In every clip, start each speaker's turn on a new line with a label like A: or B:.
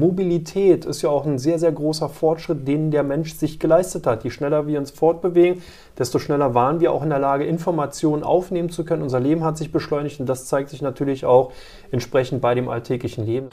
A: Mobilität ist ja auch ein sehr, sehr großer Fortschritt, den der Mensch sich geleistet hat. Je schneller wir uns fortbewegen, desto schneller waren wir auch in der Lage, Informationen aufnehmen zu können. Unser Leben hat sich beschleunigt und das zeigt sich natürlich auch entsprechend bei dem alltäglichen Leben.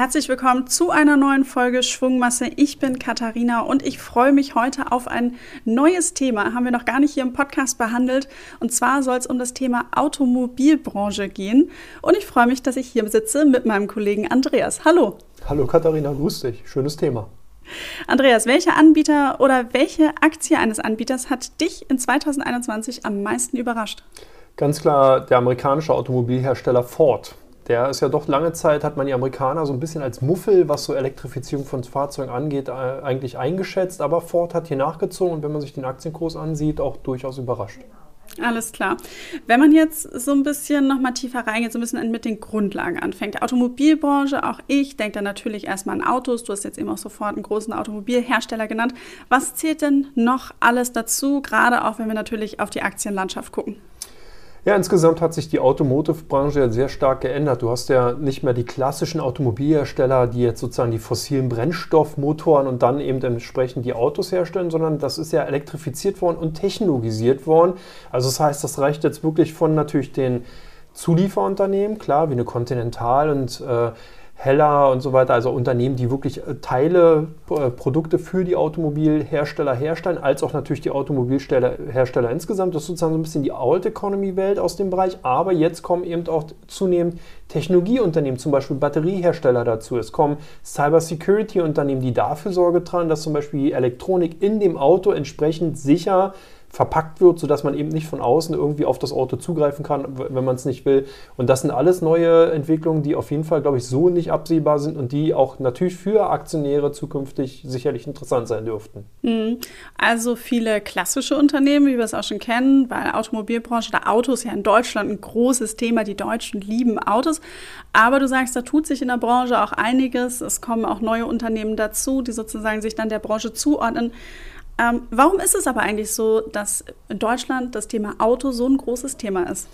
B: Herzlich willkommen zu einer neuen Folge Schwungmasse. Ich bin Katharina und ich freue mich heute auf ein neues Thema. Haben wir noch gar nicht hier im Podcast behandelt. Und zwar soll es um das Thema Automobilbranche gehen. Und ich freue mich, dass ich hier sitze mit meinem Kollegen Andreas. Hallo.
A: Hallo Katharina, grüß dich. Schönes Thema.
B: Andreas, welcher Anbieter oder welche Aktie eines Anbieters hat dich in 2021 am meisten überrascht?
A: Ganz klar der amerikanische Automobilhersteller Ford. Der ist ja doch lange Zeit, hat man die Amerikaner so ein bisschen als Muffel, was so Elektrifizierung von Fahrzeugen angeht, äh, eigentlich eingeschätzt. Aber Ford hat hier nachgezogen und wenn man sich den Aktienkurs ansieht, auch durchaus überrascht.
B: Alles klar. Wenn man jetzt so ein bisschen nochmal tiefer reingeht, so ein bisschen mit den Grundlagen anfängt. Automobilbranche, auch ich denke da natürlich erstmal an Autos. Du hast jetzt eben auch sofort einen großen Automobilhersteller genannt. Was zählt denn noch alles dazu, gerade auch wenn wir natürlich auf die Aktienlandschaft gucken?
A: Ja, insgesamt hat sich die Automotive-Branche sehr stark geändert. Du hast ja nicht mehr die klassischen Automobilhersteller, die jetzt sozusagen die fossilen Brennstoffmotoren und dann eben entsprechend die Autos herstellen, sondern das ist ja elektrifiziert worden und technologisiert worden. Also das heißt, das reicht jetzt wirklich von natürlich den Zulieferunternehmen, klar, wie eine Continental und äh, Heller und so weiter, also Unternehmen, die wirklich äh, Teile, äh, Produkte für die Automobilhersteller herstellen, als auch natürlich die Automobilhersteller insgesamt. Das ist sozusagen so ein bisschen die Old Economy Welt aus dem Bereich, aber jetzt kommen eben auch zunehmend Technologieunternehmen, zum Beispiel Batteriehersteller dazu. Es kommen Cyber Security Unternehmen, die dafür Sorge tragen, dass zum Beispiel die Elektronik in dem Auto entsprechend sicher verpackt wird, sodass man eben nicht von außen irgendwie auf das Auto zugreifen kann, wenn man es nicht will. Und das sind alles neue Entwicklungen, die auf jeden Fall, glaube ich, so nicht absehbar sind und die auch natürlich für Aktionäre zukünftig sicherlich interessant sein dürften.
B: Mhm. Also viele klassische Unternehmen, wie wir es auch schon kennen, weil Automobilbranche, der Auto ist ja in Deutschland ein großes Thema. Die Deutschen lieben Autos. Aber du sagst, da tut sich in der Branche auch einiges. Es kommen auch neue Unternehmen dazu, die sozusagen sich dann der Branche zuordnen. Ähm, warum ist es aber eigentlich so, dass in Deutschland das Thema Auto so ein großes Thema ist?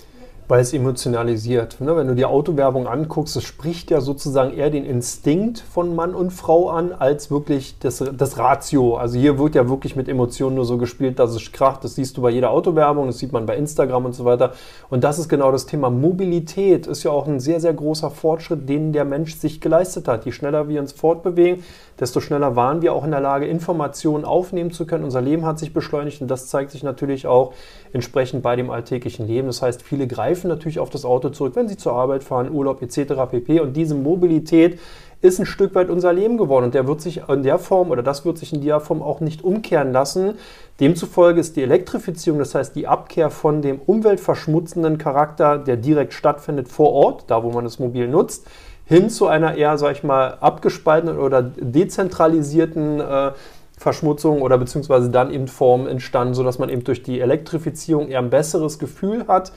A: Weil es emotionalisiert. Ne? Wenn du die Autowerbung anguckst, es spricht ja sozusagen eher den Instinkt von Mann und Frau an, als wirklich das, das Ratio. Also hier wird ja wirklich mit Emotionen nur so gespielt, dass es kracht. Das siehst du bei jeder Autowerbung, das sieht man bei Instagram und so weiter. Und das ist genau das Thema. Mobilität ist ja auch ein sehr, sehr großer Fortschritt, den der Mensch sich geleistet hat. Je schneller wir uns fortbewegen, desto schneller waren wir auch in der Lage, Informationen aufnehmen zu können. Unser Leben hat sich beschleunigt und das zeigt sich natürlich auch entsprechend bei dem alltäglichen Leben. Das heißt, viele greifen greifen natürlich auf das Auto zurück, wenn sie zur Arbeit fahren, Urlaub etc. pp. Und diese Mobilität ist ein Stück weit unser Leben geworden und der wird sich in der Form oder das wird sich in der Form auch nicht umkehren lassen. Demzufolge ist die Elektrifizierung, das heißt die Abkehr von dem umweltverschmutzenden Charakter, der direkt stattfindet vor Ort, da wo man es mobil nutzt, hin zu einer eher, sag ich mal, abgespaltenen oder dezentralisierten äh, Verschmutzung oder beziehungsweise dann eben Form entstanden, sodass man eben durch die Elektrifizierung eher ein besseres Gefühl hat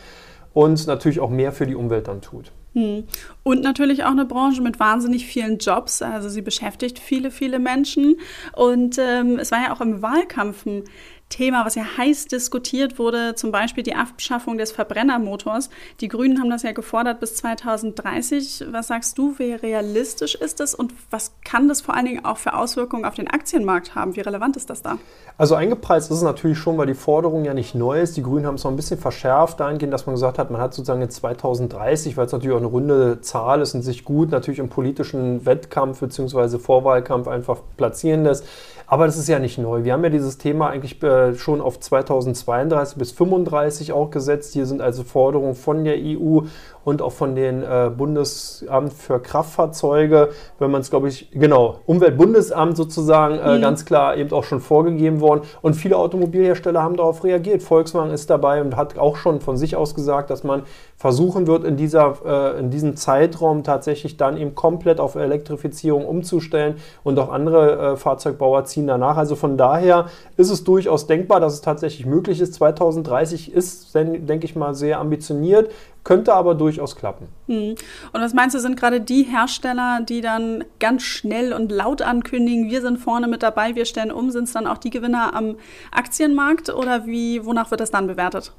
A: und natürlich auch mehr für die Umwelt dann tut.
B: Hm. Und natürlich auch eine Branche mit wahnsinnig vielen Jobs. Also sie beschäftigt viele, viele Menschen. Und ähm, es war ja auch im Wahlkampf ein Thema, was ja heiß diskutiert wurde, zum Beispiel die Abschaffung des Verbrennermotors. Die Grünen haben das ja gefordert bis 2030. Was sagst du, wie realistisch ist das und was kann das vor allen Dingen auch für Auswirkungen auf den Aktienmarkt haben? Wie relevant ist das da?
A: Also eingepreist ist es natürlich schon, weil die Forderung ja nicht neu ist. Die Grünen haben es noch ein bisschen verschärft dahingehend, dass man gesagt hat, man hat sozusagen jetzt 2030, weil es natürlich auch eine runde Zahl ist und sich gut natürlich im politischen Wettkampf bzw. Vorwahlkampf einfach platzieren lässt. Aber das ist ja nicht neu. Wir haben ja dieses Thema eigentlich äh, schon auf 2032 bis 2035 auch gesetzt. Hier sind also Forderungen von der EU und auch von den äh, Bundesamt für Kraftfahrzeuge, wenn man es, glaube ich, genau, Umweltbundesamt sozusagen äh, mhm. ganz klar eben auch schon vorgegeben worden. Und viele Automobilhersteller haben darauf reagiert. Volkswagen ist dabei und hat auch schon von sich aus gesagt, dass man versuchen wird, in, dieser, äh, in diesem Zeitraum tatsächlich dann eben komplett auf Elektrifizierung umzustellen und auch andere äh, Fahrzeugbauer ziehen danach. Also von daher ist es durchaus denkbar, dass es tatsächlich möglich ist. 2030 ist, denke ich mal, sehr ambitioniert, könnte aber durchaus klappen.
B: Hm. Und was meinst du, sind gerade die Hersteller, die dann ganz schnell und laut ankündigen, wir sind vorne mit dabei, wir stellen um, sind es dann auch die Gewinner am Aktienmarkt oder wie, wonach wird das dann bewertet?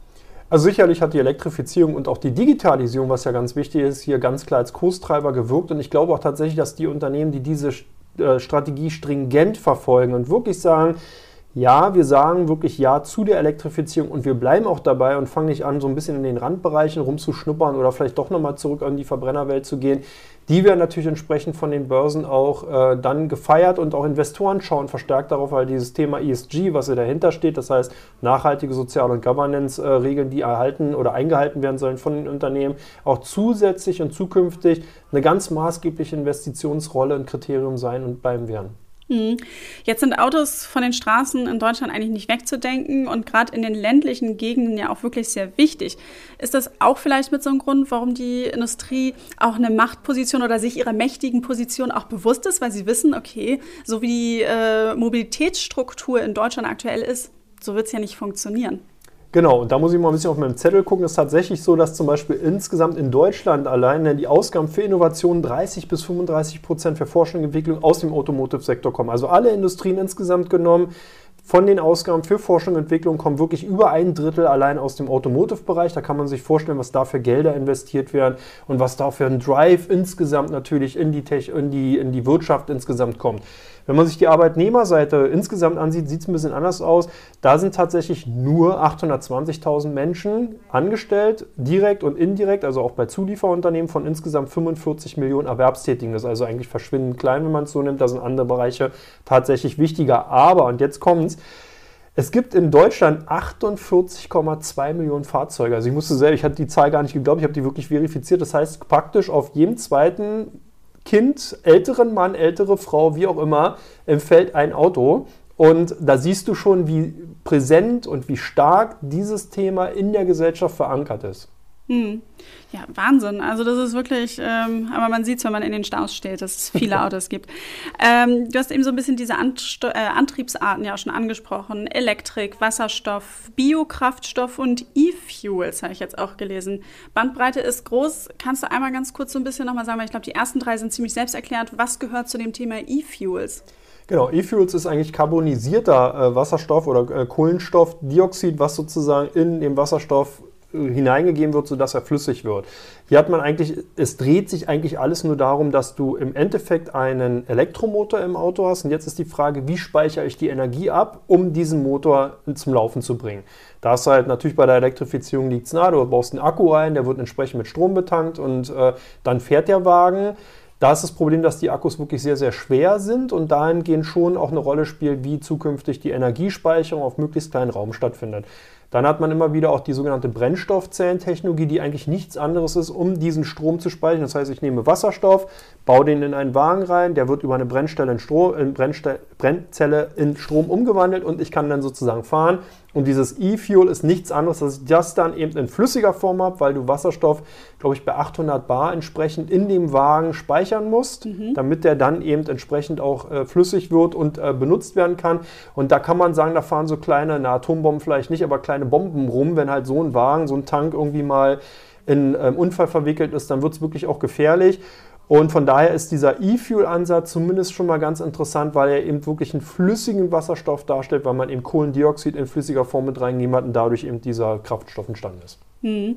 A: Also sicherlich hat die Elektrifizierung und auch die Digitalisierung, was ja ganz wichtig ist, hier ganz klar als Kurstreiber gewirkt. Und ich glaube auch tatsächlich, dass die Unternehmen, die diese äh, Strategie stringent verfolgen und wirklich sagen, ja, wir sagen wirklich Ja zu der Elektrifizierung und wir bleiben auch dabei und fangen nicht an, so ein bisschen in den Randbereichen rumzuschnuppern oder vielleicht doch nochmal zurück in die Verbrennerwelt zu gehen. Die werden natürlich entsprechend von den Börsen auch äh, dann gefeiert und auch Investoren schauen verstärkt darauf, weil dieses Thema ESG, was ja dahinter steht, das heißt nachhaltige Sozial- und Governance-Regeln, äh, die erhalten oder eingehalten werden sollen von den Unternehmen, auch zusätzlich und zukünftig eine ganz maßgebliche Investitionsrolle und Kriterium sein und bleiben werden.
B: Hm. Jetzt sind Autos von den Straßen in Deutschland eigentlich nicht wegzudenken und gerade in den ländlichen Gegenden ja auch wirklich sehr wichtig. Ist das auch vielleicht mit so einem Grund, warum die Industrie auch eine Machtposition oder sich ihrer mächtigen Position auch bewusst ist, weil sie wissen, okay, so wie die äh, Mobilitätsstruktur in Deutschland aktuell ist, so wird es ja nicht funktionieren.
A: Genau, und da muss ich mal ein bisschen auf meinem Zettel gucken. Es ist tatsächlich so, dass zum Beispiel insgesamt in Deutschland allein die Ausgaben für Innovationen 30 bis 35 Prozent für Forschung und Entwicklung aus dem Automotive-Sektor kommen. Also alle Industrien insgesamt genommen von den Ausgaben für Forschung und Entwicklung kommen wirklich über ein Drittel allein aus dem Automotive-Bereich. Da kann man sich vorstellen, was da für Gelder investiert werden und was da für ein Drive insgesamt natürlich in die, Tech, in die, in die Wirtschaft insgesamt kommt. Wenn man sich die Arbeitnehmerseite insgesamt ansieht, sieht es ein bisschen anders aus. Da sind tatsächlich nur 820.000 Menschen angestellt, direkt und indirekt, also auch bei Zulieferunternehmen von insgesamt 45 Millionen Erwerbstätigen. Das ist also eigentlich verschwindend klein, wenn man es so nimmt. Da sind andere Bereiche tatsächlich wichtiger. Aber, und jetzt kommt es, es gibt in Deutschland 48,2 Millionen Fahrzeuge. Also ich musste selber, ich hatte die Zahl gar nicht geglaubt, ich habe die wirklich verifiziert. Das heißt, praktisch auf jedem zweiten Kind, älteren Mann, ältere Frau, wie auch immer, empfällt ein Auto. Und da siehst du schon, wie präsent und wie stark dieses Thema in der Gesellschaft verankert ist.
B: Hm. Ja, Wahnsinn. Also das ist wirklich, ähm, aber man sieht es, wenn man in den Staus steht, dass es viele Autos gibt. Ähm, du hast eben so ein bisschen diese Anst äh, Antriebsarten ja auch schon angesprochen. Elektrik, Wasserstoff, Biokraftstoff und E-Fuels habe ich jetzt auch gelesen. Bandbreite ist groß. Kannst du einmal ganz kurz so ein bisschen nochmal sagen, weil ich glaube, die ersten drei sind ziemlich selbsterklärend. Was gehört zu dem Thema E-Fuels?
A: Genau, E-Fuels ist eigentlich carbonisierter äh, Wasserstoff oder äh, Kohlenstoffdioxid, was sozusagen in dem Wasserstoff hineingegeben wird, sodass er flüssig wird. Hier hat man eigentlich, es dreht sich eigentlich alles nur darum, dass du im Endeffekt einen Elektromotor im Auto hast. Und jetzt ist die Frage, wie speichere ich die Energie ab, um diesen Motor zum Laufen zu bringen. Da ist halt natürlich bei der Elektrifizierung liegt es nahe, du baust einen Akku ein, der wird entsprechend mit Strom betankt und äh, dann fährt der Wagen. Da ist das Problem, dass die Akkus wirklich sehr, sehr schwer sind und dahingehend schon auch eine Rolle spielt, wie zukünftig die Energiespeicherung auf möglichst kleinen Raum stattfindet. Dann hat man immer wieder auch die sogenannte Brennstoffzellentechnologie, die eigentlich nichts anderes ist, um diesen Strom zu speichern. Das heißt, ich nehme Wasserstoff, baue den in einen Wagen rein, der wird über eine Brennstelle in Strom, in Brennzelle in Strom umgewandelt und ich kann dann sozusagen fahren. Und dieses E-Fuel ist nichts anderes, als ich das dann eben in flüssiger Form habe, weil du Wasserstoff, glaube ich, bei 800 Bar entsprechend in dem Wagen speichern musst, mhm. damit der dann eben entsprechend auch äh, flüssig wird und äh, benutzt werden kann. Und da kann man sagen, da fahren so kleine, na, Atombomben vielleicht nicht, aber kleine Bomben rum, wenn halt so ein Wagen, so ein Tank irgendwie mal in ähm, Unfall verwickelt ist, dann wird es wirklich auch gefährlich. Und von daher ist dieser E-Fuel-Ansatz zumindest schon mal ganz interessant, weil er eben wirklich einen flüssigen Wasserstoff darstellt, weil man eben Kohlendioxid in flüssiger Form mit reingegeben hat und dadurch eben dieser Kraftstoff entstanden ist.
B: Hm.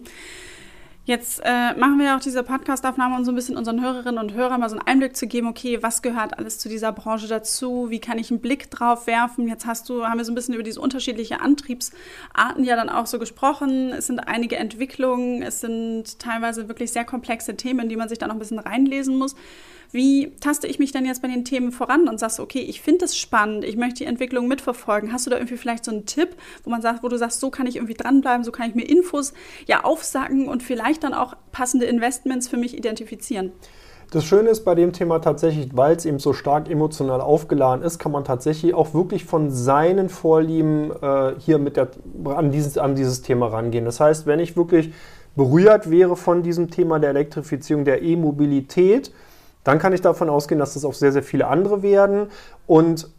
B: Jetzt äh, machen wir ja auch diese Podcast-Aufnahme, um so ein bisschen unseren Hörerinnen und Hörern mal so einen Einblick zu geben, okay, was gehört alles zu dieser Branche dazu? Wie kann ich einen Blick drauf werfen? Jetzt hast du, haben wir so ein bisschen über diese unterschiedlichen Antriebsarten ja dann auch so gesprochen. Es sind einige Entwicklungen, es sind teilweise wirklich sehr komplexe Themen, in die man sich da noch ein bisschen reinlesen muss. Wie taste ich mich denn jetzt bei den Themen voran und sagst, okay, ich finde es spannend, ich möchte die Entwicklung mitverfolgen. Hast du da irgendwie vielleicht so einen Tipp, wo man sagt, wo du sagst, so kann ich irgendwie dranbleiben, so kann ich mir Infos ja aufsacken und vielleicht dann auch passende Investments für mich identifizieren?
A: Das Schöne ist bei dem Thema tatsächlich, weil es eben so stark emotional aufgeladen ist, kann man tatsächlich auch wirklich von seinen Vorlieben äh, hier mit der, an, dieses, an dieses Thema rangehen. Das heißt, wenn ich wirklich berührt wäre von diesem Thema der Elektrifizierung, der E-Mobilität, dann kann ich davon ausgehen, dass das auch sehr, sehr viele andere werden. Und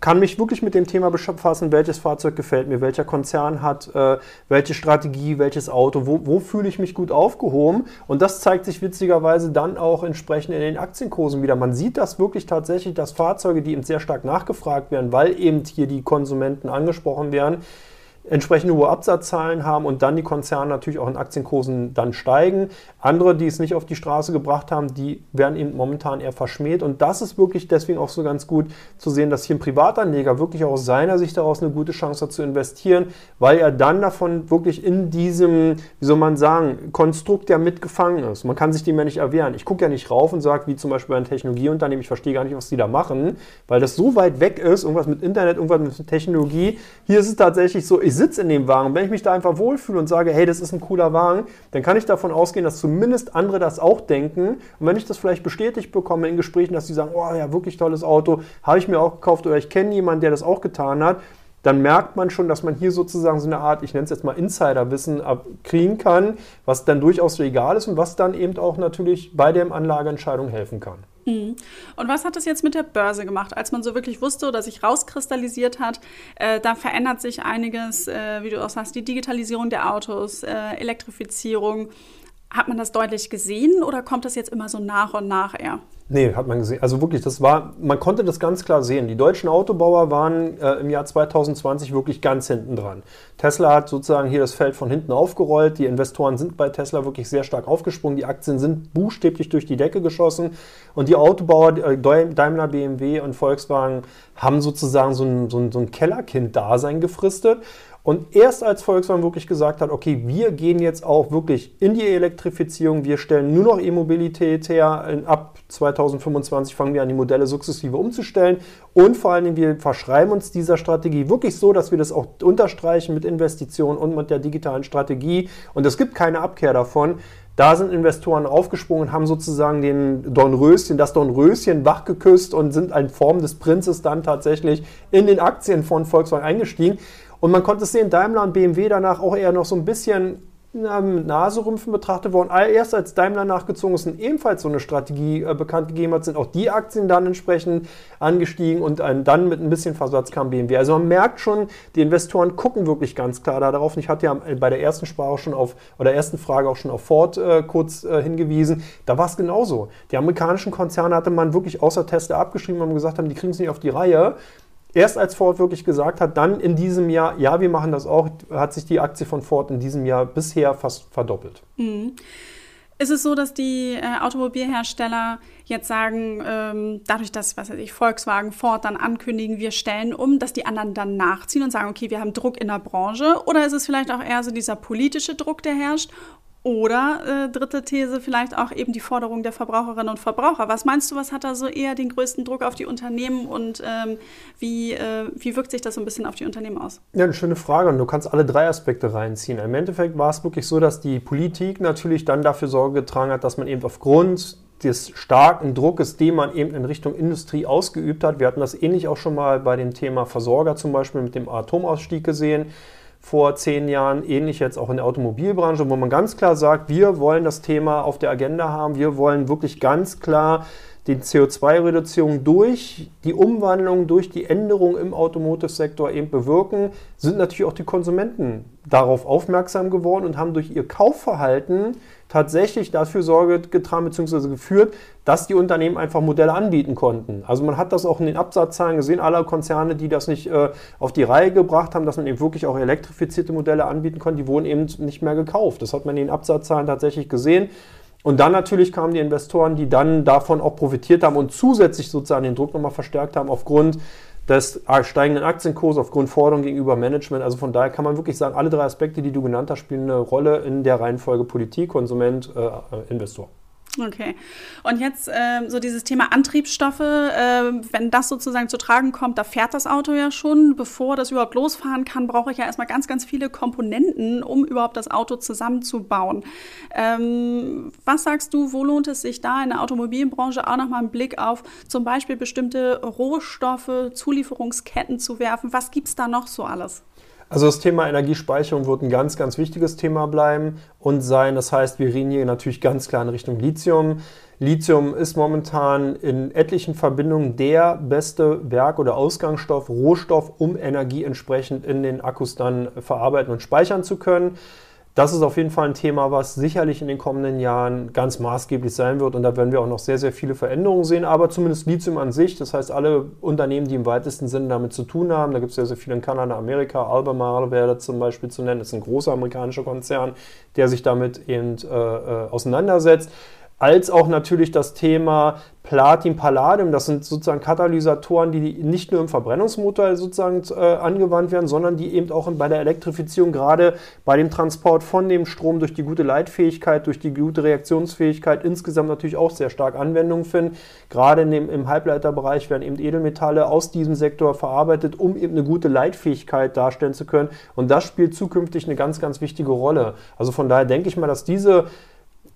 A: kann mich wirklich mit dem Thema befassen, welches Fahrzeug gefällt mir, welcher Konzern hat äh, welche Strategie, welches Auto, wo, wo fühle ich mich gut aufgehoben. Und das zeigt sich witzigerweise dann auch entsprechend in den Aktienkursen wieder. Man sieht das wirklich tatsächlich, dass Fahrzeuge, die eben sehr stark nachgefragt werden, weil eben hier die Konsumenten angesprochen werden, entsprechend hohe Absatzzahlen haben und dann die Konzerne natürlich auch in Aktienkursen dann steigen. Andere, die es nicht auf die Straße gebracht haben, die werden eben momentan eher verschmäht. Und das ist wirklich deswegen auch so ganz gut zu sehen, dass hier ein Privatanleger wirklich auch aus seiner Sicht daraus eine gute Chance hat zu investieren, weil er dann davon wirklich in diesem, wie soll man sagen, Konstrukt ja mitgefangen ist. Man kann sich dem ja nicht erwehren. Ich gucke ja nicht rauf und sage, wie zum Beispiel bei einem Technologieunternehmen, ich verstehe gar nicht, was die da machen, weil das so weit weg ist, irgendwas mit Internet, irgendwas mit Technologie. Hier ist es tatsächlich so, ich sitze in dem Wagen. Wenn ich mich da einfach wohlfühle und sage, hey, das ist ein cooler Wagen, dann kann ich davon ausgehen, dass zumindest andere das auch denken. Und wenn ich das vielleicht bestätigt bekomme in Gesprächen, dass sie sagen, oh ja, wirklich tolles Auto, habe ich mir auch gekauft oder ich kenne jemanden, der das auch getan hat, dann merkt man schon, dass man hier sozusagen so eine Art, ich nenne es jetzt mal Insiderwissen kriegen kann, was dann durchaus legal ist und was dann eben auch natürlich bei der Anlageentscheidung helfen kann.
B: Mhm. Und was hat das jetzt mit der Börse gemacht, als man so wirklich wusste oder sich rauskristallisiert hat? Äh, da verändert sich einiges, äh, wie du auch sagst, die Digitalisierung der Autos, äh, Elektrifizierung. Hat man das deutlich gesehen oder kommt das jetzt immer so nach und nach eher?
A: Nee, hat man gesehen. Also wirklich, das war, man konnte das ganz klar sehen. Die deutschen Autobauer waren äh, im Jahr 2020 wirklich ganz hinten dran. Tesla hat sozusagen hier das Feld von hinten aufgerollt. Die Investoren sind bei Tesla wirklich sehr stark aufgesprungen. Die Aktien sind buchstäblich durch die Decke geschossen. Und die Autobauer, äh, Daimler, BMW und Volkswagen, haben sozusagen so ein, so ein, so ein Kellerkind-Dasein gefristet. Und erst als Volkswagen wirklich gesagt hat, okay, wir gehen jetzt auch wirklich in die Elektrifizierung, wir stellen nur noch E-Mobilität her, ab 2025 fangen wir an, die Modelle sukzessive umzustellen und vor allen Dingen, wir verschreiben uns dieser Strategie wirklich so, dass wir das auch unterstreichen mit Investitionen und mit der digitalen Strategie und es gibt keine Abkehr davon. Da sind Investoren aufgesprungen, haben sozusagen den Dornröschen, das Dornröschen wachgeküsst und sind in Form des Prinzes dann tatsächlich in den Aktien von Volkswagen eingestiegen. Und man konnte es sehen, Daimler und BMW danach auch eher noch so ein bisschen mit Naserümpfen betrachtet worden. Erst als Daimler nachgezogen ist und ebenfalls so eine Strategie äh, bekannt gegeben hat, sind auch die Aktien dann entsprechend angestiegen und äh, dann mit ein bisschen Versatz kam BMW. Also man merkt schon, die Investoren gucken wirklich ganz klar darauf. Und ich hatte ja bei der ersten Sprache schon auf, oder ersten Frage auch schon auf Ford äh, kurz äh, hingewiesen. Da war es genauso. Die amerikanischen Konzerne hatte man wirklich außer Tesla abgeschrieben, weil man gesagt haben, die kriegen es nicht auf die Reihe. Erst als Ford wirklich gesagt hat, dann in diesem Jahr, ja, wir machen das auch, hat sich die Aktie von Ford in diesem Jahr bisher fast verdoppelt.
B: Mhm. Ist es so, dass die äh, Automobilhersteller jetzt sagen, ähm, dadurch, dass was weiß ich, Volkswagen, Ford dann ankündigen, wir stellen um, dass die anderen dann nachziehen und sagen, okay, wir haben Druck in der Branche? Oder ist es vielleicht auch eher so dieser politische Druck, der herrscht? Oder äh, dritte These, vielleicht auch eben die Forderung der Verbraucherinnen und Verbraucher. Was meinst du, was hat da so eher den größten Druck auf die Unternehmen und ähm, wie, äh, wie wirkt sich das so ein bisschen auf die Unternehmen aus?
A: Ja, eine schöne Frage und du kannst alle drei Aspekte reinziehen. Im Endeffekt war es wirklich so, dass die Politik natürlich dann dafür Sorge getragen hat, dass man eben aufgrund des starken Druckes, den man eben in Richtung Industrie ausgeübt hat, wir hatten das ähnlich auch schon mal bei dem Thema Versorger zum Beispiel mit dem Atomausstieg gesehen, vor zehn Jahren, ähnlich jetzt auch in der Automobilbranche, wo man ganz klar sagt, wir wollen das Thema auf der Agenda haben, wir wollen wirklich ganz klar die CO2-Reduzierung durch die Umwandlung, durch die Änderung im Automotive-Sektor eben bewirken, sind natürlich auch die Konsumenten darauf aufmerksam geworden und haben durch ihr Kaufverhalten tatsächlich dafür Sorge getragen bzw. geführt, dass die Unternehmen einfach Modelle anbieten konnten. Also man hat das auch in den Absatzzahlen gesehen, aller Konzerne, die das nicht äh, auf die Reihe gebracht haben, dass man eben wirklich auch elektrifizierte Modelle anbieten konnte, die wurden eben nicht mehr gekauft. Das hat man in den Absatzzahlen tatsächlich gesehen. Und dann natürlich kamen die Investoren, die dann davon auch profitiert haben und zusätzlich sozusagen den Druck nochmal verstärkt haben aufgrund des steigenden Aktienkurses, aufgrund Forderungen gegenüber Management. Also von daher kann man wirklich sagen, alle drei Aspekte, die du genannt hast, spielen eine Rolle in der Reihenfolge Politik, Konsument, äh, Investor.
B: Okay. Und jetzt äh, so dieses Thema Antriebsstoffe, äh, wenn das sozusagen zu tragen kommt, da fährt das Auto ja schon. Bevor das überhaupt losfahren kann, brauche ich ja erstmal ganz, ganz viele Komponenten, um überhaupt das Auto zusammenzubauen. Ähm, was sagst du, wo lohnt es sich da in der Automobilbranche auch nochmal einen Blick auf zum Beispiel bestimmte Rohstoffe, Zulieferungsketten zu werfen? Was gibt es da noch so alles?
A: Also das Thema Energiespeicherung wird ein ganz, ganz wichtiges Thema bleiben und sein. Das heißt, wir reden hier natürlich ganz klar in Richtung Lithium. Lithium ist momentan in etlichen Verbindungen der beste Werk- oder Ausgangsstoff, Rohstoff, um Energie entsprechend in den Akkus dann verarbeiten und speichern zu können. Das ist auf jeden Fall ein Thema, was sicherlich in den kommenden Jahren ganz maßgeblich sein wird. Und da werden wir auch noch sehr, sehr viele Veränderungen sehen. Aber zumindest Lithium an sich, das heißt alle Unternehmen, die im weitesten Sinne damit zu tun haben, da gibt es sehr, sehr viele in Kanada, Amerika, Albemarle wäre zum Beispiel zu nennen, das ist ein großer amerikanischer Konzern, der sich damit eben äh, äh auseinandersetzt als auch natürlich das Thema Platin, Palladium. Das sind sozusagen Katalysatoren, die nicht nur im Verbrennungsmotor sozusagen äh, angewandt werden, sondern die eben auch bei der Elektrifizierung, gerade bei dem Transport von dem Strom durch die gute Leitfähigkeit, durch die gute Reaktionsfähigkeit insgesamt natürlich auch sehr stark Anwendung finden. Gerade dem, im Halbleiterbereich werden eben Edelmetalle aus diesem Sektor verarbeitet, um eben eine gute Leitfähigkeit darstellen zu können. Und das spielt zukünftig eine ganz, ganz wichtige Rolle. Also von daher denke ich mal, dass diese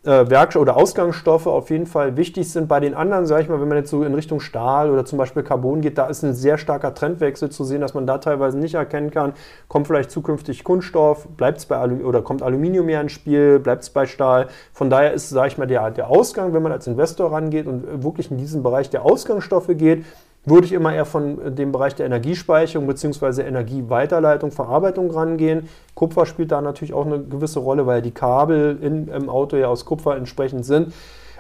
A: äh, Werk- oder Ausgangsstoffe auf jeden Fall wichtig sind. Bei den anderen, sage ich mal, wenn man jetzt so in Richtung Stahl oder zum Beispiel Carbon geht, da ist ein sehr starker Trendwechsel zu sehen, dass man da teilweise nicht erkennen kann, kommt vielleicht zukünftig Kunststoff, bleibt es bei Alu oder kommt Aluminium mehr ins Spiel, bleibt es bei Stahl. Von daher ist, sage ich mal, der, der Ausgang, wenn man als Investor rangeht und wirklich in diesen Bereich der Ausgangsstoffe geht, würde ich immer eher von äh, dem Bereich der Energiespeicherung bzw. Energieweiterleitung, Verarbeitung rangehen. Kupfer spielt da natürlich auch eine gewisse Rolle, weil die Kabel in, im Auto ja aus Kupfer entsprechend sind.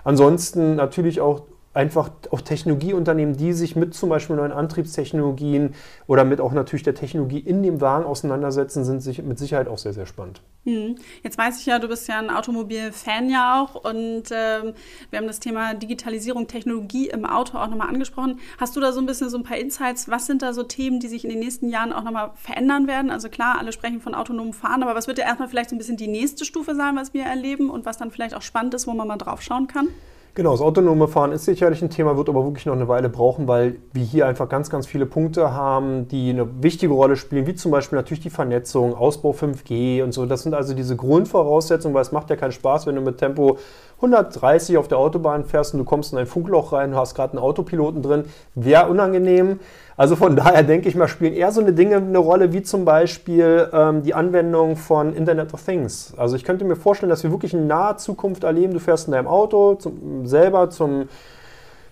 A: Ansonsten natürlich auch einfach auch Technologieunternehmen, die sich mit zum Beispiel neuen Antriebstechnologien oder mit auch natürlich der Technologie in dem Wagen auseinandersetzen, sind sich mit Sicherheit auch sehr, sehr spannend.
B: Hm. Jetzt weiß ich ja, du bist ja ein Automobil-Fan ja auch und ähm, wir haben das Thema Digitalisierung, Technologie im Auto auch nochmal angesprochen. Hast du da so ein bisschen so ein paar Insights? Was sind da so Themen, die sich in den nächsten Jahren auch nochmal verändern werden? Also klar, alle sprechen von autonomem Fahren, aber was wird ja erstmal vielleicht so ein bisschen die nächste Stufe sein, was wir erleben und was dann vielleicht auch spannend ist, wo man mal drauf schauen kann?
A: Genau, das autonome Fahren ist sicherlich ein Thema, wird aber wirklich noch eine Weile brauchen, weil wir hier einfach ganz, ganz viele Punkte haben, die eine wichtige Rolle spielen, wie zum Beispiel natürlich die Vernetzung, Ausbau 5G und so. Das sind also diese Grundvoraussetzungen, weil es macht ja keinen Spaß, wenn du mit Tempo 130 auf der Autobahn fährst und du kommst in ein Funkloch rein, hast gerade einen Autopiloten drin, wäre unangenehm. Also von daher denke ich mal, spielen eher so eine Dinge eine Rolle, wie zum Beispiel ähm, die Anwendung von Internet of Things. Also ich könnte mir vorstellen, dass wir wirklich in naher Zukunft erleben, du fährst in deinem Auto zum, selber zum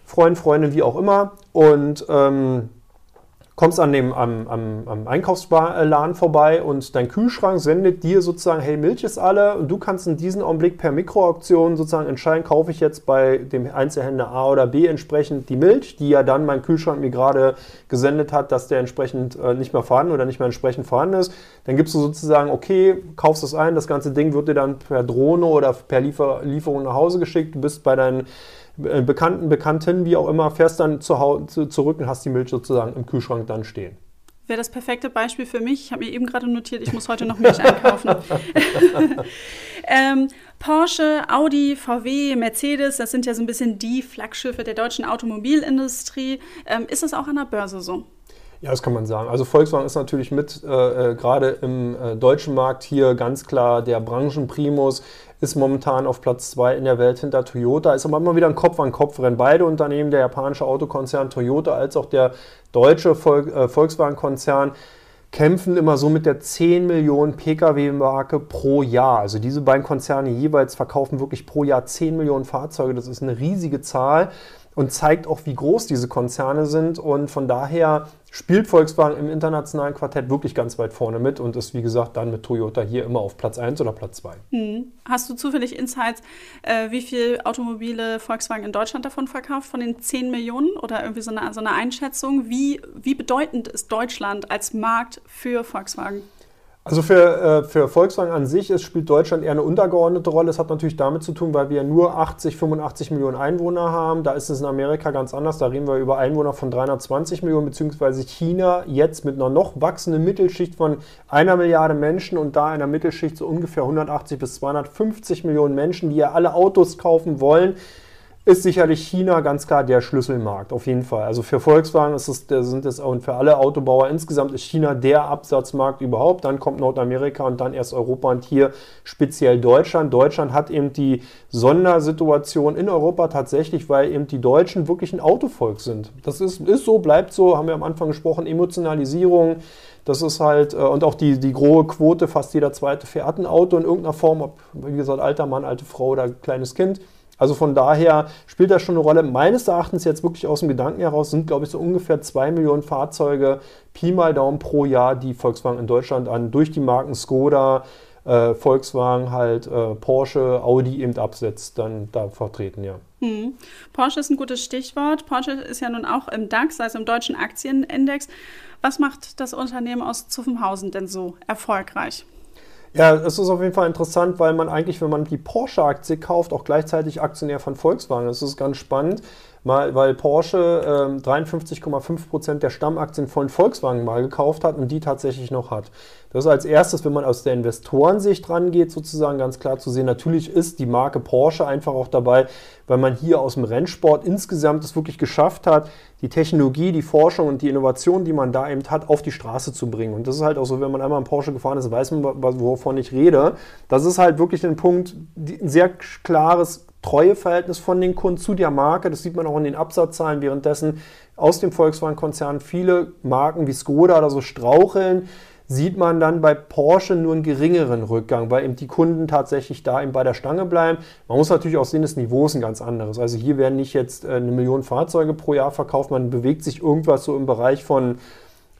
A: Freund, Freundin, wie auch immer und ähm, kommst an dem, am, am, am Einkaufsladen vorbei und dein Kühlschrank sendet dir sozusagen, hey, Milch ist alle und du kannst in diesem Augenblick per Mikroauktion sozusagen entscheiden, kaufe ich jetzt bei dem Einzelhändler A oder B entsprechend die Milch, die ja dann mein Kühlschrank mir gerade gesendet hat, dass der entsprechend äh, nicht mehr vorhanden oder nicht mehr entsprechend vorhanden ist. Dann gibst du sozusagen, okay, kaufst es ein, das ganze Ding wird dir dann per Drohne oder per Liefer Lieferung nach Hause geschickt, du bist bei deinen äh, Bekannten, Bekannten, wie auch immer, fährst dann zu, zu, zurück und hast die Milch sozusagen im Kühlschrank dann stehen.
B: Wäre das perfekte Beispiel für mich. Ich habe mir eben gerade notiert, ich muss heute noch Milch einkaufen. ähm, Porsche, Audi, VW, Mercedes, das sind ja so ein bisschen die Flaggschiffe der deutschen Automobilindustrie. Ähm, ist das auch an der Börse so?
A: Ja, das kann man sagen. Also Volkswagen ist natürlich mit äh, äh, gerade im äh, deutschen Markt hier ganz klar der Branchenprimus, ist momentan auf Platz 2 in der Welt hinter Toyota, ist aber immer wieder ein Kopf an Kopf Rennen. Beide Unternehmen, der japanische Autokonzern Toyota als auch der deutsche Vol äh, Volkswagen-Konzern, kämpfen immer so mit der 10 Millionen Pkw-Marke pro Jahr. Also diese beiden Konzerne jeweils verkaufen wirklich pro Jahr 10 Millionen Fahrzeuge. Das ist eine riesige Zahl und zeigt auch, wie groß diese Konzerne sind. Und von daher spielt Volkswagen im internationalen Quartett wirklich ganz weit vorne mit und ist, wie gesagt, dann mit Toyota hier immer auf Platz 1 oder Platz 2.
B: Hm. Hast du zufällig Insights, äh, wie viele Automobile Volkswagen in Deutschland davon verkauft, von den 10 Millionen oder irgendwie so eine, so eine Einschätzung? Wie, wie bedeutend ist Deutschland als Markt für Volkswagen?
A: Also für, äh, für Volkswagen an sich ist, spielt Deutschland eher eine untergeordnete Rolle. Es hat natürlich damit zu tun, weil wir nur 80, 85 Millionen Einwohner haben. Da ist es in Amerika ganz anders. Da reden wir über Einwohner von 320 Millionen, beziehungsweise China jetzt mit einer noch wachsenden Mittelschicht von einer Milliarde Menschen und da einer Mittelschicht so ungefähr 180 bis 250 Millionen Menschen, die ja alle Autos kaufen wollen ist sicherlich China ganz klar der Schlüsselmarkt, auf jeden Fall. Also für Volkswagen ist es, sind es und für alle Autobauer insgesamt ist China der Absatzmarkt überhaupt. Dann kommt Nordamerika und dann erst Europa und hier speziell Deutschland. Deutschland hat eben die Sondersituation in Europa tatsächlich, weil eben die Deutschen wirklich ein Autovolk sind. Das ist, ist so, bleibt so, haben wir am Anfang gesprochen, Emotionalisierung. Das ist halt, äh, und auch die, die große Quote, fast jeder zweite fährt ein Auto in irgendeiner Form, ob, wie gesagt, alter Mann, alte Frau oder kleines Kind Also von daher spielt das schon eine Rolle. Meines Erachtens jetzt wirklich aus dem Gedanken heraus sind, glaube ich, so ungefähr zwei Millionen Fahrzeuge, Pi mal Daumen pro Jahr, die Volkswagen in Deutschland an durch die Marken Skoda, äh, Volkswagen halt, äh, Porsche, Audi eben absetzt, dann da vertreten, ja.
B: Hm. Porsche ist ein gutes Stichwort. Porsche ist ja nun auch im DAX, also im deutschen Aktienindex. Was macht das Unternehmen aus Zuffenhausen denn so erfolgreich?
A: Ja, es ist auf jeden Fall interessant, weil man eigentlich, wenn man die Porsche-Aktie kauft, auch gleichzeitig Aktionär von Volkswagen. Das ist ganz spannend, mal, weil Porsche äh, 53,5% der Stammaktien von Volkswagen mal gekauft hat und die tatsächlich noch hat. Das ist als erstes, wenn man aus der Investorensicht rangeht, sozusagen ganz klar zu sehen. Natürlich ist die Marke Porsche einfach auch dabei, weil man hier aus dem Rennsport insgesamt es wirklich geschafft hat, die Technologie, die Forschung und die Innovation, die man da eben hat, auf die Straße zu bringen. Und das ist halt auch so, wenn man einmal einen Porsche gefahren ist, weiß man, wovon ich rede. Das ist halt wirklich ein Punkt, ein sehr klares Treueverhältnis von den Kunden zu der Marke. Das sieht man auch in den Absatzzahlen, währenddessen aus dem Volkswagen-Konzern viele Marken wie Skoda oder so straucheln sieht man dann bei Porsche nur einen geringeren Rückgang, weil eben die Kunden tatsächlich da eben bei der Stange bleiben. Man muss natürlich auch sehen, das Niveau ist ein ganz anderes. Also hier werden nicht jetzt äh, eine Million Fahrzeuge pro Jahr verkauft, man bewegt sich irgendwas so im Bereich von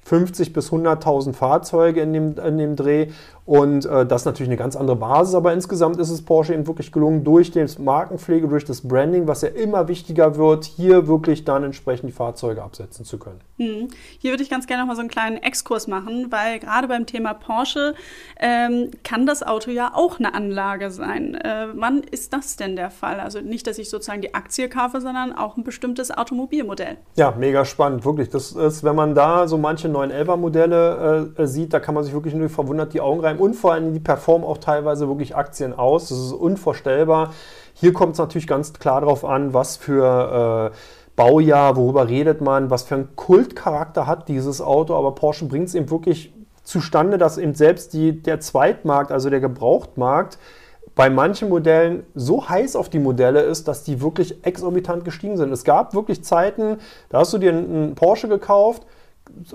A: 50 bis 100.000 Fahrzeuge in dem, in dem Dreh. Und äh, das ist natürlich eine ganz andere Basis, aber insgesamt ist es Porsche eben wirklich gelungen, durch die Markenpflege, durch das Branding, was ja immer wichtiger wird, hier wirklich dann entsprechend die Fahrzeuge absetzen zu können.
B: Hm. Hier würde ich ganz gerne noch mal so einen kleinen Exkurs machen, weil gerade beim Thema Porsche ähm, kann das Auto ja auch eine Anlage sein. Äh, wann ist das denn der Fall? Also nicht, dass ich sozusagen die Aktie kaufe, sondern auch ein bestimmtes Automobilmodell.
A: Ja, mega spannend, wirklich. Das ist, wenn man da so manche 911er Modelle äh, sieht, da kann man sich wirklich nur verwundert die Augen rein und vor allem die performen auch teilweise wirklich Aktien aus. Das ist unvorstellbar. Hier kommt es natürlich ganz klar darauf an, was für äh, Baujahr, worüber redet man, was für einen Kultcharakter hat dieses Auto. Aber Porsche bringt es eben wirklich zustande, dass eben selbst die, der Zweitmarkt, also der Gebrauchtmarkt, bei manchen Modellen so heiß auf die Modelle ist, dass die wirklich exorbitant gestiegen sind. Es gab wirklich Zeiten, da hast du dir einen Porsche gekauft,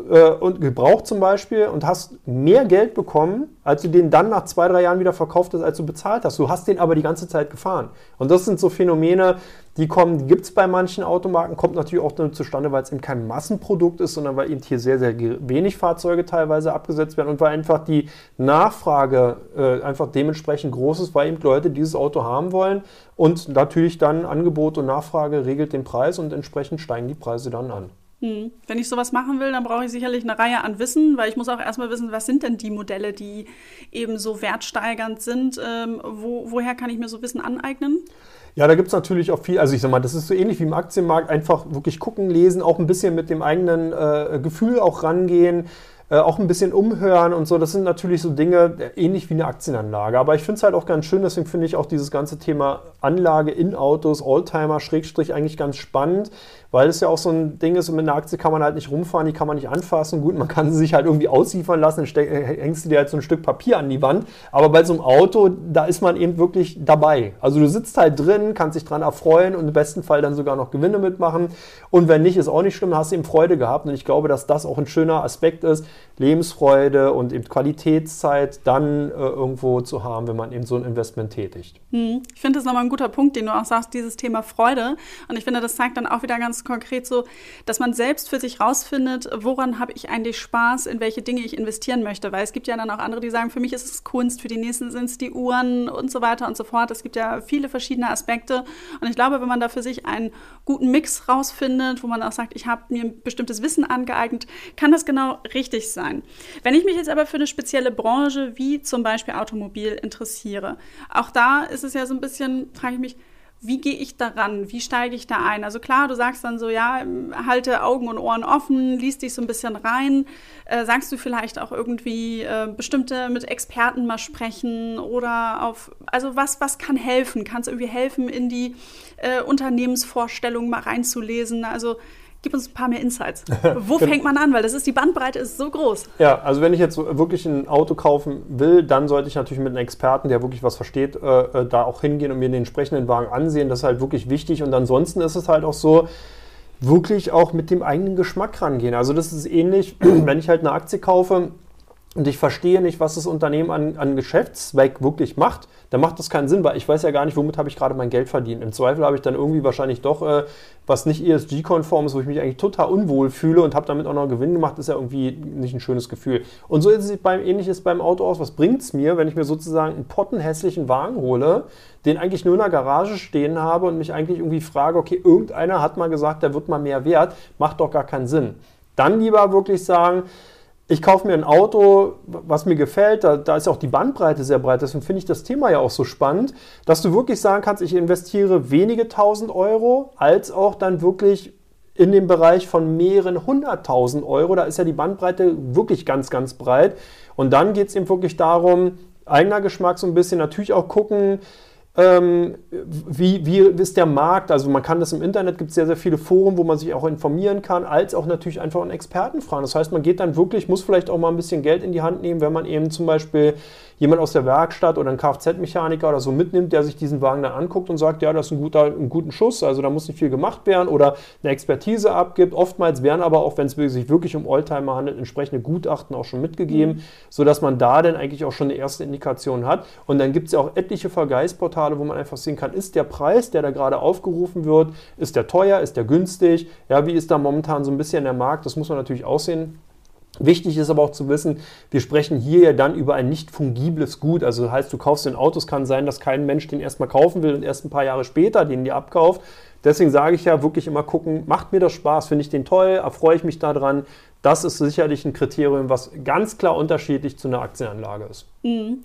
A: äh, und gebraucht zum Beispiel und hast mehr Geld bekommen, als du den dann nach zwei, drei Jahren wieder verkauft hast, als du bezahlt hast. Du hast den aber die ganze Zeit gefahren. Und das sind so Phänomene, die kommen, die gibt es bei manchen Automarken, kommt natürlich auch dann zustande, weil es eben kein Massenprodukt ist, sondern weil eben hier sehr, sehr wenig Fahrzeuge teilweise abgesetzt werden und weil einfach die Nachfrage äh, einfach dementsprechend groß ist, weil eben Leute dieses Auto haben wollen und natürlich dann Angebot und Nachfrage regelt den Preis und entsprechend steigen die Preise dann an.
B: Hm. Wenn ich sowas machen will, dann brauche ich sicherlich eine Reihe an Wissen, weil ich muss auch erstmal wissen, was sind denn die Modelle, die eben so wertsteigernd sind. Ähm, wo, woher kann ich mir so Wissen aneignen?
A: Ja, da gibt es natürlich auch viel, also ich sag mal, das ist so ähnlich wie im Aktienmarkt, einfach wirklich gucken, lesen, auch ein bisschen mit dem eigenen äh, Gefühl auch rangehen. Äh, auch ein bisschen umhören und so. Das sind natürlich so Dinge, äh, ähnlich wie eine Aktienanlage. Aber ich finde es halt auch ganz schön, deswegen finde ich auch dieses ganze Thema Anlage in Autos, Oldtimer, Schrägstrich eigentlich ganz spannend, weil es ja auch so ein Ding ist, mit einer Aktie kann man halt nicht rumfahren, die kann man nicht anfassen. Gut, man kann sie sich halt irgendwie ausliefern lassen, dann äh, hängst du dir halt so ein Stück Papier an die Wand. Aber bei so einem Auto, da ist man eben wirklich dabei. Also du sitzt halt drin, kannst dich dran erfreuen und im besten Fall dann sogar noch Gewinne mitmachen. Und wenn nicht, ist auch nicht schlimm, hast eben Freude gehabt. Und ich glaube, dass das auch ein schöner Aspekt ist, Lebensfreude und eben Qualitätszeit dann äh, irgendwo zu haben, wenn man eben so ein Investment tätigt.
B: Hm. Ich finde das nochmal ein guter Punkt, den du auch sagst, dieses Thema Freude. Und ich finde, das zeigt dann auch wieder ganz konkret so, dass man selbst für sich rausfindet, woran habe ich eigentlich Spaß, in welche Dinge ich investieren möchte. Weil es gibt ja dann auch andere, die sagen, für mich ist es Kunst, für die nächsten sind es die Uhren und so weiter und so fort. Es gibt ja viele verschiedene Aspekte. Und ich glaube, wenn man da für sich einen guten Mix rausfindet, wo man auch sagt, ich habe mir ein bestimmtes Wissen angeeignet, kann das genau richtig sein. Wenn ich mich jetzt aber für eine spezielle Branche wie zum Beispiel Automobil interessiere, auch da ist es ja so ein bisschen, frage ich mich, wie gehe ich daran? Wie steige ich da ein? Also klar, du sagst dann so, ja, halte Augen und Ohren offen, liest dich so ein bisschen rein. Äh, sagst du vielleicht auch irgendwie äh, bestimmte mit Experten mal sprechen oder auf, also was, was kann helfen? Kann es irgendwie helfen, in die äh, Unternehmensvorstellung mal reinzulesen? Also Gib uns ein paar mehr Insights. Wo genau. fängt man an? Weil das ist, die Bandbreite ist so groß.
A: Ja, also wenn ich jetzt wirklich ein Auto kaufen will, dann sollte ich natürlich mit einem Experten, der wirklich was versteht, äh, äh, da auch hingehen und mir den entsprechenden Wagen ansehen. Das ist halt wirklich wichtig. Und ansonsten ist es halt auch so, wirklich auch mit dem eigenen Geschmack rangehen. Also das ist ähnlich, wenn ich halt eine Aktie kaufe, und ich verstehe nicht, was das Unternehmen an, an Geschäftszweck wirklich macht, dann macht das keinen Sinn, weil ich weiß ja gar nicht, womit habe ich gerade mein Geld verdient. Im Zweifel habe ich dann irgendwie wahrscheinlich doch äh, was nicht ESG-konform ist, wo ich mich eigentlich total unwohl fühle und habe damit auch noch Gewinn gemacht, ist ja irgendwie nicht ein schönes Gefühl. Und so ist es beim ähnliches beim Auto aus. Was bringt es mir, wenn ich mir sozusagen einen pottenhässlichen Wagen hole, den eigentlich nur in der Garage stehen habe und mich eigentlich irgendwie frage, okay, irgendeiner hat mal gesagt, der wird mal mehr wert, macht doch gar keinen Sinn. Dann lieber wirklich sagen, ich kaufe mir ein Auto, was mir gefällt, da, da ist auch die Bandbreite sehr breit, deswegen finde ich das Thema ja auch so spannend, dass du wirklich sagen kannst, ich investiere wenige tausend Euro, als auch dann wirklich in dem Bereich von mehreren hunderttausend Euro. Da ist ja die Bandbreite wirklich ganz, ganz breit. Und dann geht es eben wirklich darum, eigener Geschmack so ein bisschen natürlich auch gucken, ähm, wie, wie ist der Markt? Also man kann das im Internet, gibt es sehr, sehr viele Foren, wo man sich auch informieren kann, als auch natürlich einfach einen Experten fragen. Das heißt, man geht dann wirklich, muss vielleicht auch mal ein bisschen Geld in die Hand nehmen, wenn man eben zum Beispiel jemand aus der Werkstatt oder ein Kfz-Mechaniker oder so mitnimmt, der sich diesen Wagen dann anguckt und sagt, ja, das ist ein guter, ein guter Schuss, also da muss nicht viel gemacht werden oder eine Expertise abgibt. Oftmals werden aber auch, wenn es sich wirklich um Oldtimer handelt, entsprechende Gutachten auch schon mitgegeben, mhm. sodass man da dann eigentlich auch schon eine erste Indikation hat. Und dann gibt es ja auch etliche Vergleichsportale, Portale, wo man einfach sehen kann, ist der Preis, der da gerade aufgerufen wird, ist der teuer, ist der günstig? Ja, wie ist da momentan so ein bisschen der Markt? Das muss man natürlich aussehen. Wichtig ist aber auch zu wissen, wir sprechen hier ja dann über ein nicht fungibles Gut. Also das heißt, du kaufst den Auto, es kann sein, dass kein Mensch den erstmal kaufen will und erst ein paar Jahre später den dir abkauft. Deswegen sage ich ja wirklich immer gucken, macht mir das Spaß, finde ich den toll, erfreue ich mich daran. Das ist sicherlich ein Kriterium, was ganz klar unterschiedlich zu einer Aktienanlage ist.
B: Mhm.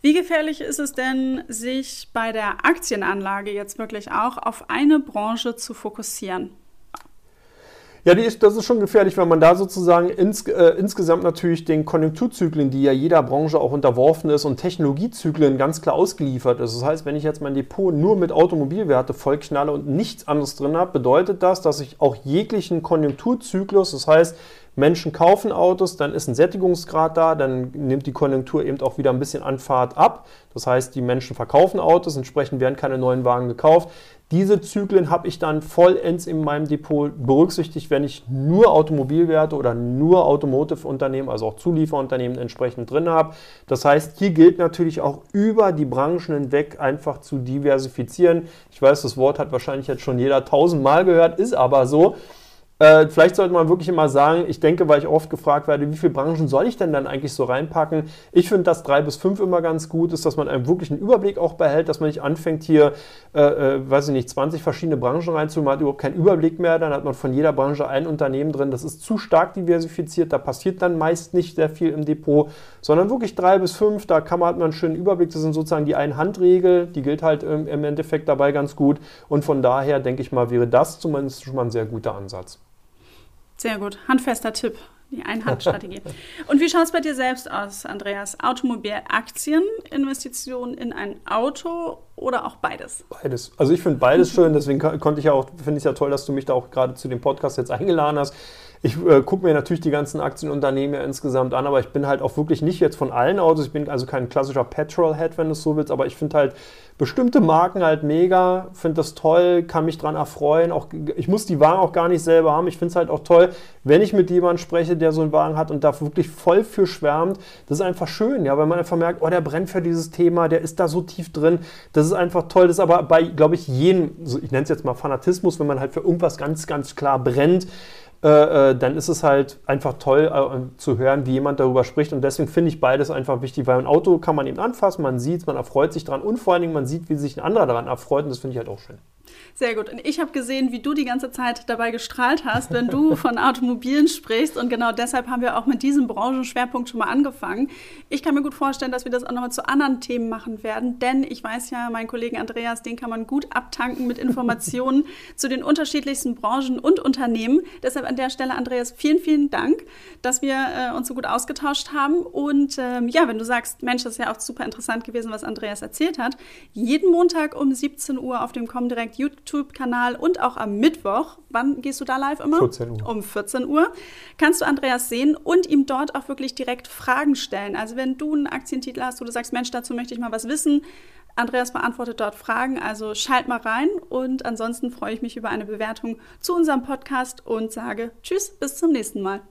B: Wie gefährlich ist es denn, sich bei der Aktienanlage jetzt wirklich auch auf eine Branche zu fokussieren?
A: Ja, ist, das ist schon gefährlich, weil man da sozusagen ins, äh, insgesamt natürlich den Konjunkturzyklen, die ja jeder Branche auch unterworfen ist, und Technologiezyklen ganz klar ausgeliefert ist. Das heißt, wenn ich jetzt mein Depot nur mit Automobilwerte vollknalle und nichts anderes drin habe, bedeutet das, dass ich auch jeglichen Konjunkturzyklus, das heißt, Menschen kaufen Autos, dann ist ein Sättigungsgrad da, dann nimmt die Konjunktur eben auch wieder ein bisschen an Fahrt ab. Das heißt, die Menschen verkaufen Autos, entsprechend werden keine neuen Wagen gekauft. Diese Zyklen habe ich dann vollends in meinem Depot berücksichtigt, wenn ich nur Automobilwerte oder nur Automotive-Unternehmen, also auch Zulieferunternehmen entsprechend drin habe. Das heißt, hier gilt natürlich auch über die Branchen hinweg einfach zu diversifizieren. Ich weiß, das Wort hat wahrscheinlich jetzt schon jeder tausendmal gehört, ist aber so. Äh, vielleicht sollte man wirklich immer sagen, ich denke, weil ich oft gefragt werde, wie viele Branchen soll ich denn dann eigentlich so reinpacken? Ich finde, dass drei bis fünf immer ganz gut ist, dass man einen wirklichen Überblick auch behält, dass man nicht anfängt, hier, äh, äh, weiß ich nicht, 20 verschiedene Branchen reinzumachen, man hat überhaupt keinen Überblick mehr, dann hat man von jeder Branche ein Unternehmen drin. Das ist zu stark diversifiziert, da passiert dann meist nicht sehr viel im Depot, sondern wirklich drei bis fünf, da kann man, hat man einen schönen Überblick. Das sind sozusagen die Ein-Hand-Regel, die gilt halt im, im Endeffekt dabei ganz gut. Und von daher denke ich mal, wäre das zumindest schon mal ein sehr guter Ansatz.
B: Sehr gut. Handfester Tipp. Die Einhandstrategie. Und wie schaut es bei dir selbst aus, Andreas? Automobilaktien, Investitionen in ein Auto oder auch beides?
A: Beides. Also ich finde beides schön, deswegen konnte ich ja auch, finde ich ja toll, dass du mich da auch gerade zu dem Podcast jetzt eingeladen hast. Ich äh, gucke mir natürlich die ganzen Aktienunternehmen ja insgesamt an, aber ich bin halt auch wirklich nicht jetzt von allen Autos. Ich bin also kein klassischer Petrolhead, wenn du es so willst, aber ich finde halt bestimmte Marken halt mega, finde das toll, kann mich dran erfreuen. Auch, ich muss die Wagen auch gar nicht selber haben. Ich finde es halt auch toll, wenn ich mit jemandem spreche, der so einen Wagen hat und da wirklich voll für schwärmt. Das ist einfach schön, ja, weil man einfach merkt, oh, der brennt für dieses Thema, der ist da so tief drin. Das ist einfach toll. Das ist aber bei, glaube ich, jedem, ich nenne es jetzt mal Fanatismus, wenn man halt für irgendwas ganz, ganz klar brennt. Äh, äh, dann ist es halt einfach toll äh, zu hören, wie jemand darüber spricht. Und deswegen finde ich beides einfach wichtig, weil ein Auto kann man eben anfassen, man sieht es, man erfreut sich dran und vor allen Dingen man sieht, wie sich ein anderer daran erfreut. Und das finde ich halt auch schön.
B: Sehr gut. Und ich habe gesehen, wie du die ganze Zeit dabei gestrahlt hast, wenn du von Automobilen sprichst. Und genau deshalb haben wir auch mit diesem Branchenschwerpunkt schon mal angefangen. Ich kann mir gut vorstellen, dass wir das auch nochmal zu anderen Themen machen werden, denn ich weiß ja, meinen Kollegen Andreas, den kann man gut abtanken mit Informationen zu den unterschiedlichsten Branchen und Unternehmen. Deshalb an der Stelle, Andreas, vielen, vielen Dank, dass wir äh, uns so gut ausgetauscht haben. Und ähm, ja, wenn du sagst, Mensch, das ist ja auch super interessant gewesen, was Andreas erzählt hat, jeden Montag um 17 Uhr auf dem Comdirect YouTube-Kanal und auch am Mittwoch. Wann gehst du da live immer?
A: 14 Uhr.
B: Um 14 Uhr. Kannst du Andreas sehen und ihm dort auch wirklich direkt Fragen stellen. Also wenn du einen Aktientitel hast, wo du sagst, Mensch, dazu möchte ich mal was wissen, Andreas beantwortet dort Fragen, also schalt mal rein und ansonsten freue ich mich über eine Bewertung zu unserem Podcast und sage Tschüss, bis zum nächsten Mal.